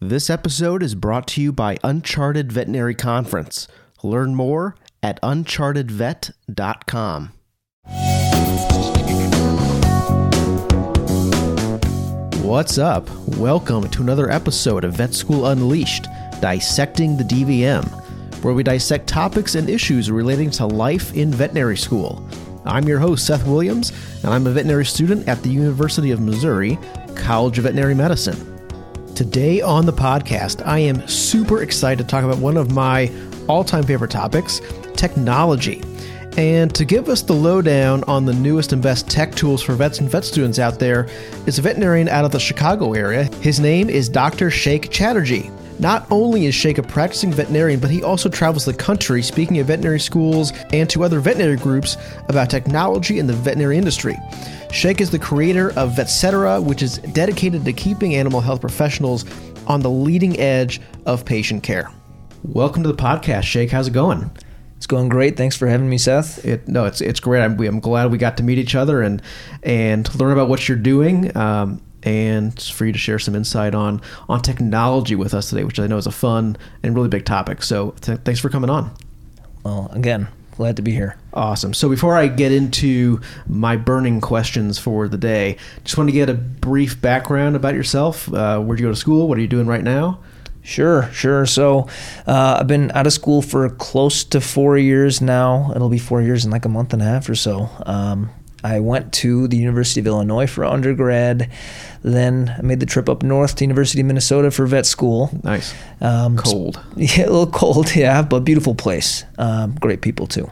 This episode is brought to you by Uncharted Veterinary Conference. Learn more at unchartedvet.com. What's up? Welcome to another episode of Vet School Unleashed Dissecting the DVM, where we dissect topics and issues relating to life in veterinary school. I'm your host, Seth Williams, and I'm a veterinary student at the University of Missouri, College of Veterinary Medicine. Today on the podcast, I am super excited to talk about one of my all time favorite topics technology. And to give us the lowdown on the newest and best tech tools for vets and vet students out there is a veterinarian out of the Chicago area. His name is Dr. Sheikh Chatterjee. Not only is Sheikh a practicing veterinarian, but he also travels the country speaking at veterinary schools and to other veterinary groups about technology in the veterinary industry. Sheikh is the creator of Vetcetera, which is dedicated to keeping animal health professionals on the leading edge of patient care. Welcome to the podcast, Sheikh. How's it going? It's going great. Thanks for having me, Seth. It, no, it's it's great. I'm, I'm glad we got to meet each other and and learn about what you're doing. Um, and for you to share some insight on on technology with us today, which I know is a fun and really big topic. So th- thanks for coming on. Well, again, glad to be here. Awesome. So before I get into my burning questions for the day, just want to get a brief background about yourself. Uh, where'd you go to school? What are you doing right now? Sure, sure. So uh, I've been out of school for close to four years now. It'll be four years in like a month and a half or so. Um, I went to the University of Illinois for undergrad. Then I made the trip up north to University of Minnesota for vet school. Nice. Um, cold. Yeah, a little cold, yeah, but beautiful place. Um, great people too.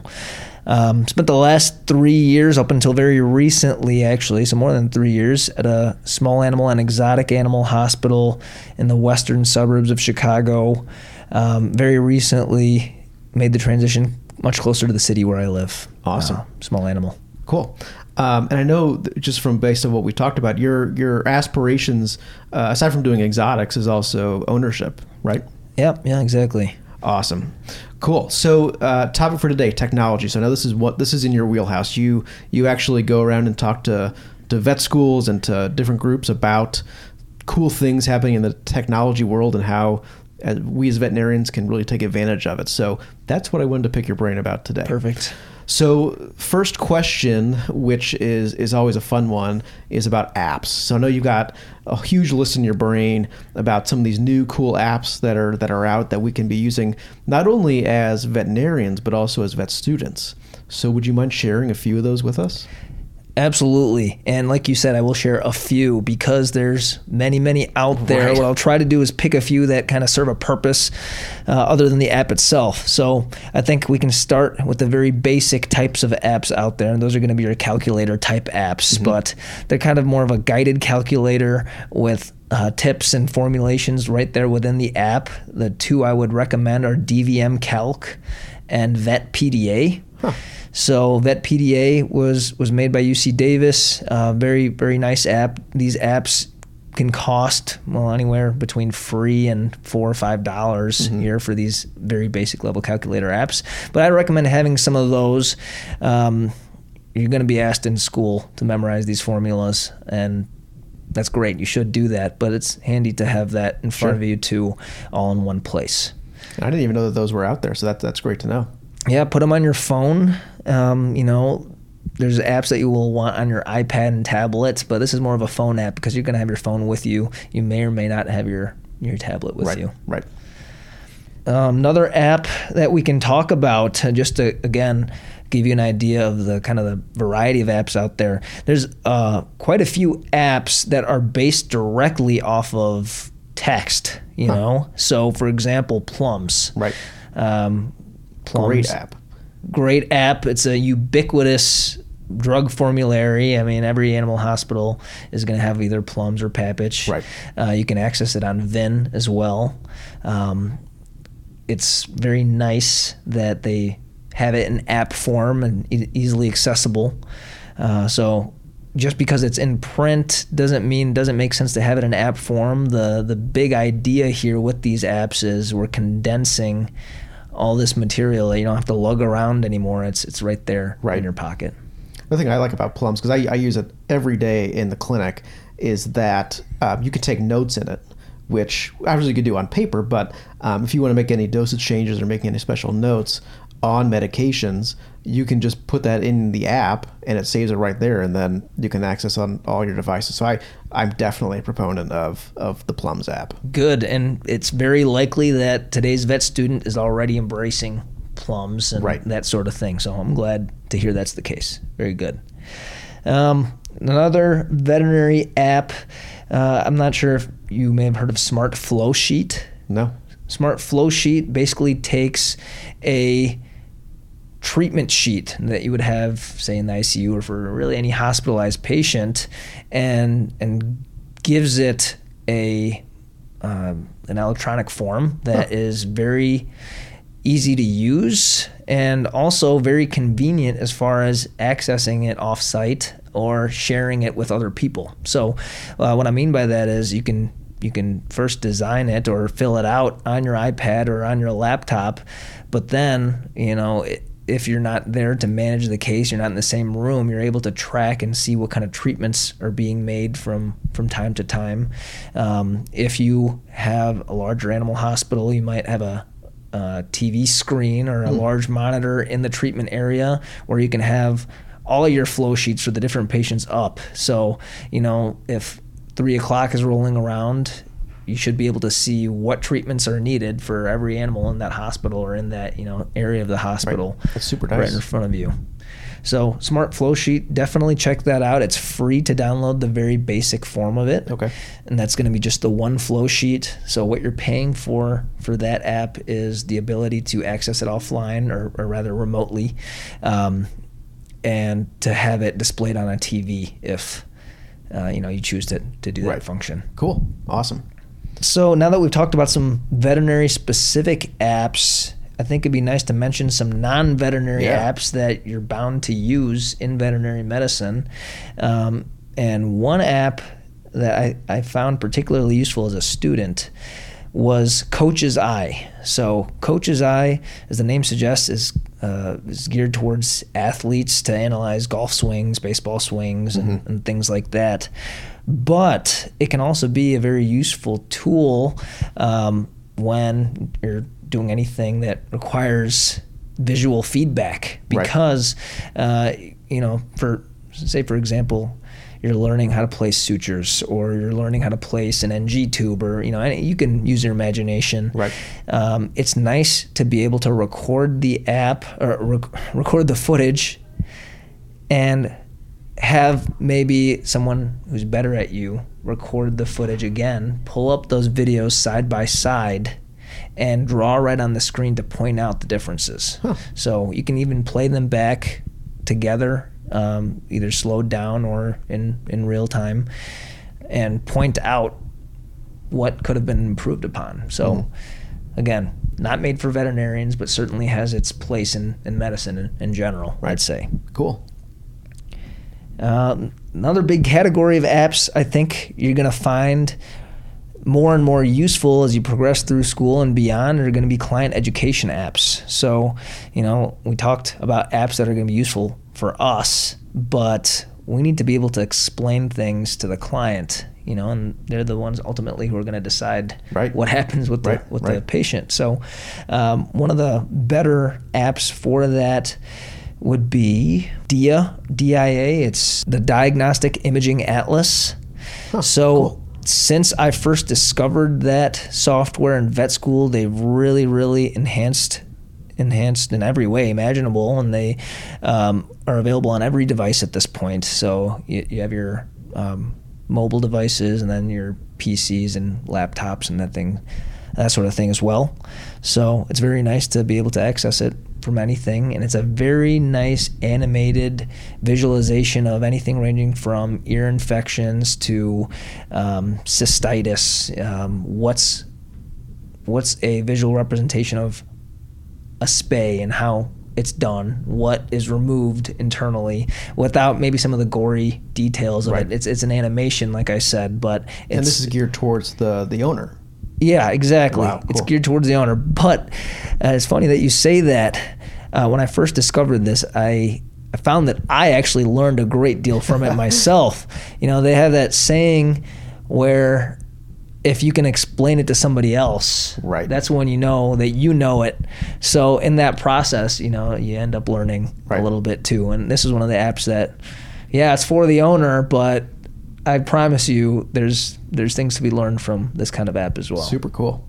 Um, spent the last three years, up until very recently, actually, so more than three years, at a small animal and exotic animal hospital in the western suburbs of Chicago. Um, very recently, made the transition much closer to the city where I live. Awesome. Uh, small animal. Cool. Um, and I know just from based on what we talked about, your your aspirations, uh, aside from doing exotics, is also ownership, right? Yep. Yeah. Exactly. Awesome. Cool. So, uh, topic for today: technology. So now this is what this is in your wheelhouse. You you actually go around and talk to to vet schools and to different groups about cool things happening in the technology world and how uh, we as veterinarians can really take advantage of it. So that's what I wanted to pick your brain about today. Perfect. So, first question, which is is always a fun one, is about apps. So I know you've got a huge list in your brain about some of these new cool apps that are that are out that we can be using not only as veterinarians but also as vet students. So, would you mind sharing a few of those with us? Absolutely. And like you said, I will share a few because there's many, many out there. Right. What I'll try to do is pick a few that kind of serve a purpose uh, other than the app itself. So I think we can start with the very basic types of apps out there. And those are going to be your calculator type apps, mm-hmm. but they're kind of more of a guided calculator with uh, tips and formulations right there within the app. The two I would recommend are DVM Calc and Vet PDA. Huh. So Vet PDA was was made by UC Davis. Uh, very very nice app. These apps can cost well anywhere between free and four or five dollars mm-hmm. here for these very basic level calculator apps. But I recommend having some of those. Um, you're going to be asked in school to memorize these formulas, and that's great. You should do that, but it's handy to have that in front sure. of you too, all in one place. I didn't even know that those were out there, so that that's great to know yeah, put them on your phone. Um, you know, there's apps that you will want on your iPad and tablets, but this is more of a phone app because you're going to have your phone with you. You may or may not have your your tablet with right, you. Right. Um, another app that we can talk about, uh, just to again give you an idea of the kind of the variety of apps out there. There's uh, quite a few apps that are based directly off of text. You huh. know, so for example, Plums. Right. Um, Plums. Great app. Great app. It's a ubiquitous drug formulary. I mean, every animal hospital is going to have either Plums or Papich. Right. Uh, you can access it on VIN as well. Um, it's very nice that they have it in app form and e- easily accessible. Uh, so just because it's in print doesn't mean doesn't make sense to have it in app form. The the big idea here with these apps is we're condensing all this material. that You don't have to lug around anymore. It's it's right there right. in your pocket. The thing I like about Plums because I, I use it every day in the clinic is that uh, you can take notes in it which obviously you could do on paper, but um, if you want to make any dosage changes or make any special notes on medications, you can just put that in the app and it saves it right there, and then you can access on all your devices. So I, I'm definitely a proponent of of the Plums app. Good, and it's very likely that today's vet student is already embracing Plums and Right. that sort of thing. So I'm glad to hear that's the case. Very good. Um, another veterinary app. Uh, I'm not sure if you may have heard of Smart Flow Sheet. No, Smart Flow Sheet basically takes a treatment sheet that you would have, say, in the ICU or for really any hospitalized patient, and and gives it a um, an electronic form that is very easy to use and also very convenient as far as accessing it off-site or sharing it with other people. So, uh, what I mean by that is you can you can first design it or fill it out on your iPad or on your laptop, but then you know. It, if you're not there to manage the case, you're not in the same room, you're able to track and see what kind of treatments are being made from from time to time. Um, if you have a larger animal hospital, you might have a, a TV screen or a large monitor in the treatment area where you can have all of your flow sheets for the different patients up. So, you know, if three o'clock is rolling around, you should be able to see what treatments are needed for every animal in that hospital or in that you know area of the hospital Right. That's super nice. right in front of you. So smart flow sheet, definitely check that out. It's free to download the very basic form of it. Okay. And that's going to be just the one flow sheet. So what you're paying for for that app is the ability to access it offline or, or rather remotely, um, and to have it displayed on a TV if uh, you know you choose to to do Right. that function. cool, awesome. So now that we've talked about some veterinary specific apps, I think it'd be nice to mention some non-veterinary Yeah. apps that you're bound to use in veterinary medicine. Um, and one app that I, I found particularly useful as a student was Coach's Eye. So Coach's Eye, as the name suggests, is uh, is geared towards athletes to analyze golf swings, baseball swings, and, and things like that. But it can also be a very useful tool um, when you're doing anything that requires visual feedback Right. because uh, you know for say for example you're learning how to place sutures or you're learning how to place an NG tube or you know you can use your imagination Right. um, it's nice to be able to record the app or rec- record the footage and have maybe someone who's better at you record the footage again, pull up those videos side by side, and draw right on the screen to point out the differences. So you can even play them back together, um, either slowed down or in, in real time, and point out what could have been improved upon. So, again, not made for veterinarians, but certainly has its place in, in medicine in, in general, I'd say. Cool. Um, another big category of apps I think you're going to find more and more useful as you progress through school and beyond are going to be client education apps. So, you know, we talked about apps that are going to be useful for us, but we need to be able to explain things to the client, you know, and they're the ones ultimately who are going to decide Right. what happens with the Right, with the patient. So, um, one of the better apps for that would be DIA, DIA. It's the Diagnostic Imaging Atlas. so, cool. since I first discovered that software in vet school, they've really, really enhanced enhanced in every way imaginable, and they um, are available on every device at this point. So you, you have your um, mobile devices, and then your PCs and laptops, and that thing, that sort of thing as well. So it's very nice to be able to access it from anything, and it's a very nice animated visualization of anything ranging from ear infections to um, cystitis. Um, what's what's a visual representation of a spay and how it's done, what is removed internally, without maybe some of the gory details of Right. it. It's it's an animation, like I said, but it's and this is geared towards the the owner. Yeah, exactly. Wow, It's geared towards the owner. But uh, it's funny that you say that. Uh, when I first discovered this, I I found that I actually learned a great deal from it myself. You know, they have that saying where if you can explain it to somebody else, Right. that's when you know that you know it. So in that process, you know, you end up learning Right. a little bit too. And this is one of the apps that, yeah, it's for the owner, but I promise you, there's there's things to be learned from this kind of app as well. Super cool.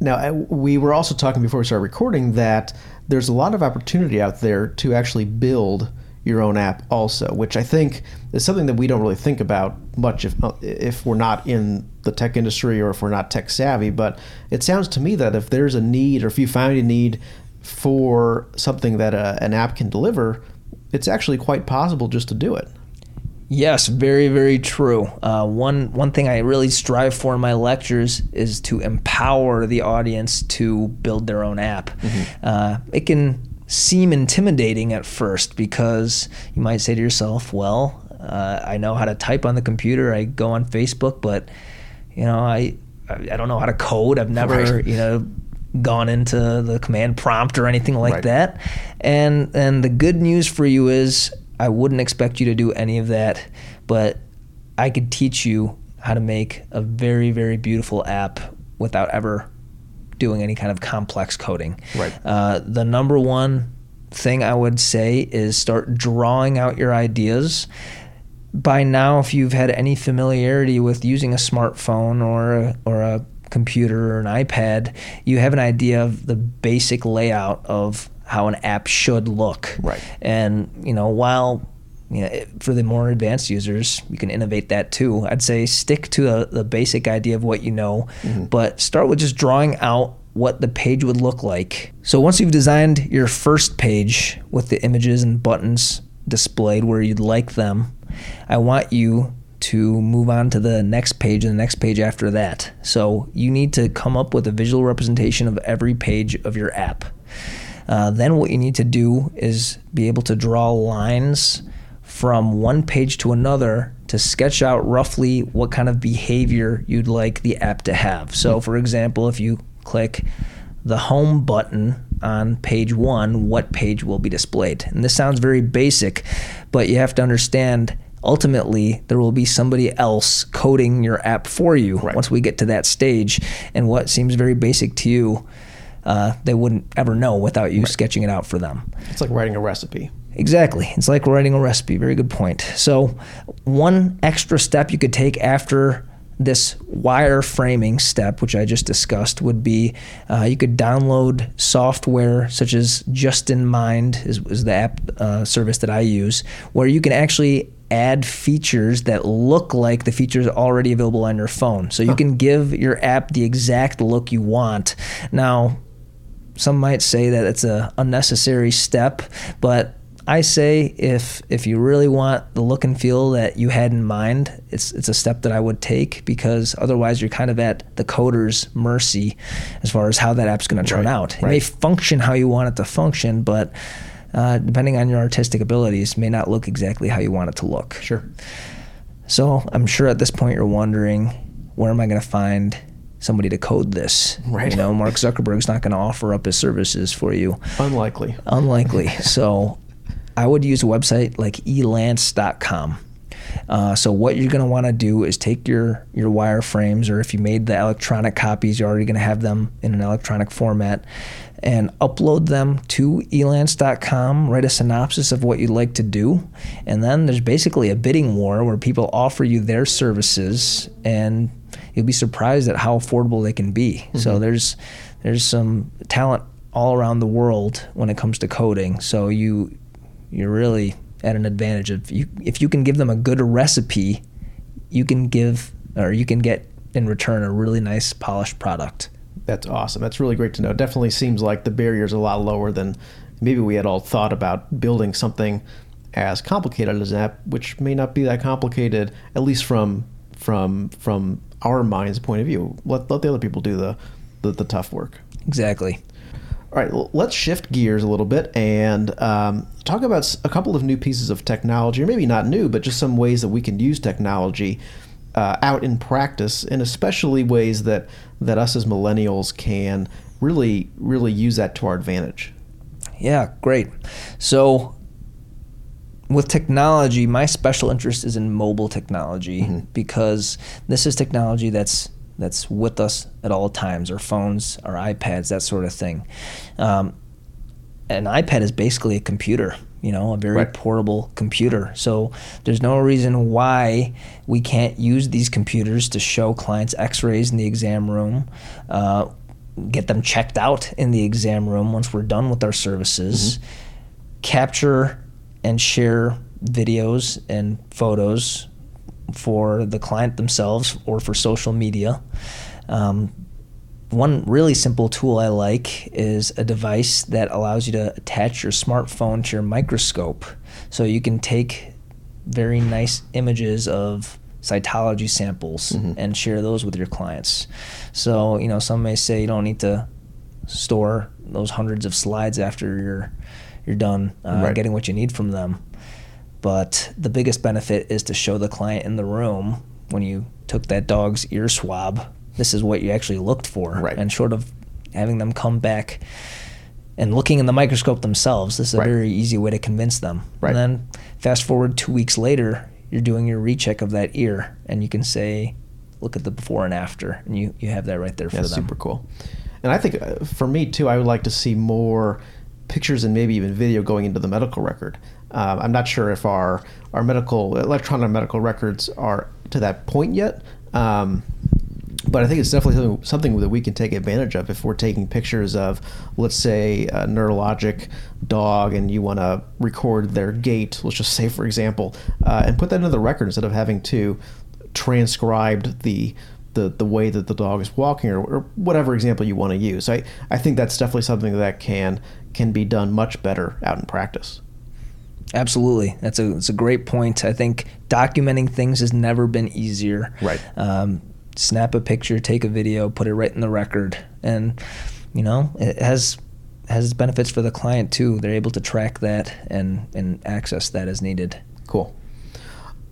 Now, uh, we were also talking before we started recording that there's a lot of opportunity out there to actually build your own app, also, which I think is something that we don't really think about much if uh, if we're not in the tech industry or if we're not tech savvy. But it sounds to me that if there's a need or if you find a need for something that a, an app can deliver, it's actually quite possible just to do it. Yes, very, very true. Uh, one one thing I really strive for in my lectures is to empower the audience to build their own app. Uh, it can seem intimidating at first because you might say to yourself, "Well, uh, I know how to type on the computer. I go on Facebook, but you know, I I I don't know how to code. I've never, Right. you know." gone into the command prompt or anything like Right. that and and the good news for you is I wouldn't expect you to do any of that, but I could teach you how to make a very very beautiful app without ever doing any kind of complex coding. Right. Uh, the number one thing I would say is start drawing out your ideas. By now, if you've had any familiarity with using a smartphone or a, or a computer or an iPad, you have an idea of the basic layout of how an app should look. Right. And you know, while you know, for the more advanced users, you can innovate that too. I'd say stick to the, the basic idea of what you know, mm-hmm. but start with just drawing out what the page would look like. So once you've designed your first page with the images and buttons displayed where you'd like them, I want you to move on to the next page and the next page after that. So you need to come up with a visual representation of every page of your app. Uh, then what you need to do is be able to draw lines from one page to another to sketch out roughly what kind of behavior you'd like the app to have. So, for example, if you click the home button on page one, what page will be displayed? And this sounds very basic, but you have to understand ultimately there will be somebody else coding your app for you Right. once we get to that stage. And what seems very basic to you, uh, they wouldn't ever know without you sketching it out for them. It's like writing a recipe. Exactly. It's like writing a recipe. Very good point. So, one extra step you could take after this wire framing step, which I just discussed, would be uh, you could download software such as Justinmind is, is the app uh, service that I use, where you can actually add features that look like the features already available on your phone. So you can give your app the exact look you want. Now, some might say that it's a unnecessary step, but I say if if you really want the look and feel that you had in mind, it's it's a step that I would take because otherwise you're kind of at the coder's mercy as far as how that app's going to turn Right, out. It may function how you want it to function, but uh, depending on your artistic abilities, may not look exactly how you want it to look. Sure. So I'm sure at this point you're wondering, where am I going to find somebody to code this? Right. You know, Mark Zuckerberg's not going to offer up his services for you. Unlikely. Unlikely. so I would use a website like elance.com. Uh, so what you're going to want to do is take your your wireframes, or if you made the electronic copies, you're already going to have them in an electronic format, and upload them to elance.com. Write a synopsis of what you'd like to do, and then there's basically a bidding war where people offer you their services, and you'll be surprised at how affordable they can be. So mm-hmm. there's there's some talent all around the world when it comes to coding. So you you're really at an advantage if you if you can give them a good recipe, you can give or you can get in return a really nice polished product. That's awesome. That's really great to know. Definitely seems like the barrier's a lot lower than maybe we had all thought about building something as complicated as an app, which may not be that complicated, at least from from from our mind's point of view. Let let the other people do the the, the tough work. Exactly. All right, well, let's shift gears a little bit and um, talk about a couple of new pieces of technology, or maybe not new, but just some ways that we can use technology uh, out in practice, and especially ways that that us as millennials can really, really use that to our advantage. Yeah, great. So with technology, my special interest is in mobile technology because this is technology that's that's with us at all times our phones, our iPads, that sort of thing. Um, an iPad is basically a computer you know, a very right. portable computer. So there's no reason why we can't use these computers to show clients x-rays in the exam room, uh, get them checked out in the exam room once we're done with our services, mm-hmm. capture and share videos and photos for the client themselves or for social media. Um, one really simple tool I like is a device that allows you to attach your smartphone to your microscope. So you can take very nice images of cytology samples mm-hmm. and share those with your clients. So, you know, some may say you don't need to store those hundreds of slides after you're you're done uh, right. getting what you need from them. But the biggest benefit is to show the client in the room when you took that dog's ear swab this is what you actually looked for, right. and short of having them come back and looking in the microscope themselves, this is a right. very easy way to convince them. Right. And then fast forward two weeks later, you're doing your recheck of that ear, and you can say, look at the before and after, and you, you have that right there for yeah, them. Super cool. And I think uh, for me too, I would like to see more pictures and maybe even video going into the medical record. Um, I'm not sure if our our medical electronic medical records are to that point yet. Um, but I think it's definitely something, something that we can take advantage of if we're taking pictures of, let's say, a neurologic dog, and you want to record their gait. Let's just say, for example, uh, and put that into the record instead of having to transcribe the the, the way that the dog is walking or, or whatever example you want to use. I, I think that's definitely something that can can be done much better out in practice. Absolutely, that's a that's a great point. I think documenting things has never been easier. Right. Um, snap a picture, take a video, put it right in the record, and you know it has has benefits for the client too. They're able to track that and and access that as needed. Cool,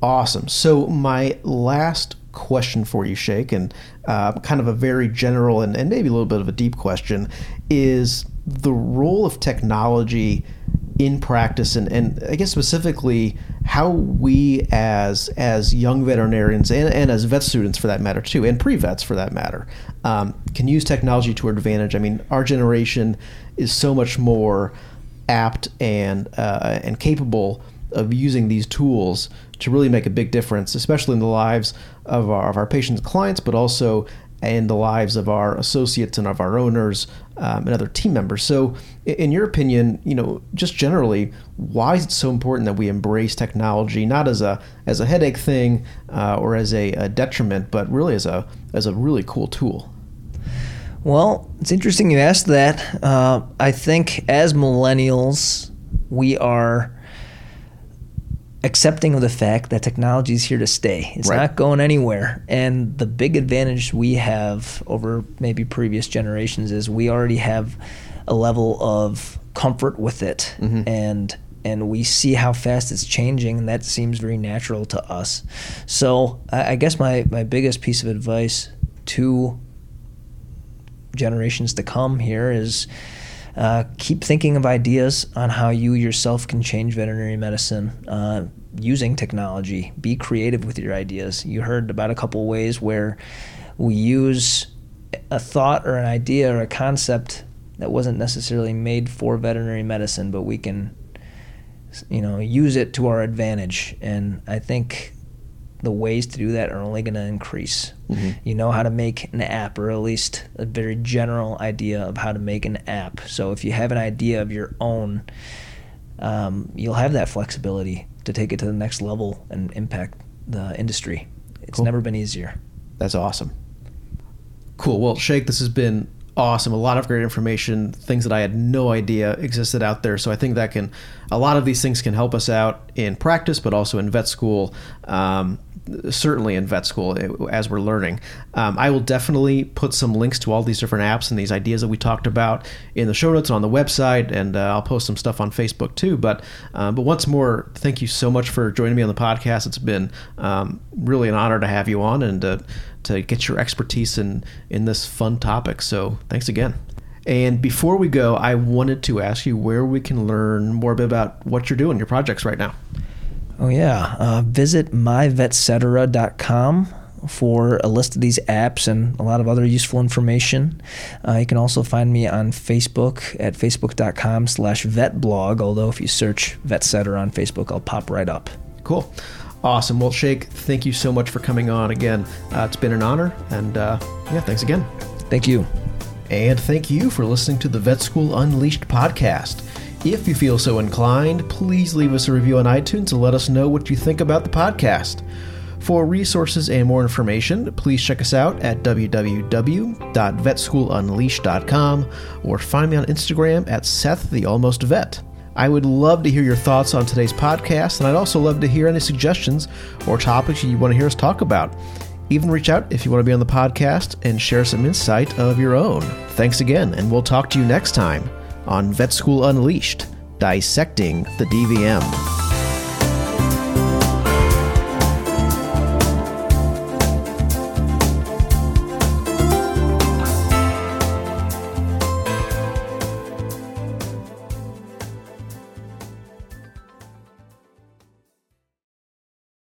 awesome. So my last question for you, Sheikh, and uh, kind of a very general and, and maybe a little bit of a deep question is the role of technology in practice and, and I guess specifically how we as as young veterinarians and, and as vet students for that matter too and pre-vets for that matter um, can use technology to our advantage. I mean our generation is so much more apt and uh, and capable of using these tools to really make a big difference especially in the lives of our, of our patients clients but also in the lives of our associates and of our owners um, and other team members. So, in your opinion, you know, just generally, why is it so important that we embrace technology not as a as a headache thing uh, or as a, a, detriment, but really as a as a really cool tool? Well, it's interesting you asked that. Uh, I think as millennials, we are accepting of the fact that technology is here to stay. It's right. not going anywhere. And the big advantage we have over maybe previous generations is we already have a level of comfort with it mm-hmm. and and we see how fast it's changing and that seems very natural to us. So I, I guess my, my biggest piece of advice to generations to come here is uh, keep thinking of ideas on how you yourself can change veterinary medicine uh, using technology. Be creative with your ideas. You heard about a couple ways where we use a thought or an idea or a concept that wasn't necessarily made for veterinary medicine, but we can, you know, use it to our advantage. And I think the ways to do that are only going to increase. Mm-hmm. You know how to make an app, or at least a very general idea of how to make an app. So if you have an idea of your own, um, you'll have that flexibility to take it to the next level and impact the industry. It's cool. never been easier. That's awesome. Cool. Well, Sheikh, this has been awesome. A lot of great information, things that I had no idea existed out there. So I think that can, a lot of these things can help us out in practice, but also in vet school. Um, certainly in vet school eh, as we're learning. Um, I will definitely put some links to all these different apps and these ideas that we talked about in the show notes and on the website, and uh, I'll post some stuff on Facebook too. But um, but once more, thank you so much for joining me on the podcast. It's been um, really an honor to have you on and uh, to get your expertise in in this fun topic. So thanks again. And before we go, I wanted to ask you where we can learn more about what you're doing, your projects right now. Oh yeah, uh, visit myvetcetera.com. for a list of these apps and a lot of other useful information. Uh, you can also find me on Facebook at facebook.com slash vetblog, although if you search Vetcetera on Facebook, I'll pop right up. Cool. Awesome. Well, Sheikh, thank you so much for coming on again. Uh, it's been an honor, and uh, yeah, thanks again. Thank you. And thank you for listening to the Vet School Unleashed podcast. If you feel so inclined, please leave us a review on iTunes and let us know what you think about the podcast. For resources and more information, please check us out at www.vetschoolunleashed.com or find me on Instagram at Seth the Almost Vet. I would love to hear your thoughts on today's podcast, and I'd also love to hear any suggestions or topics you want to hear us talk about. Even reach out if you want to be on the podcast and share some insight of your own. Thanks again, and we'll talk to you next time on Vet School Unleashed Dissecting the DVM.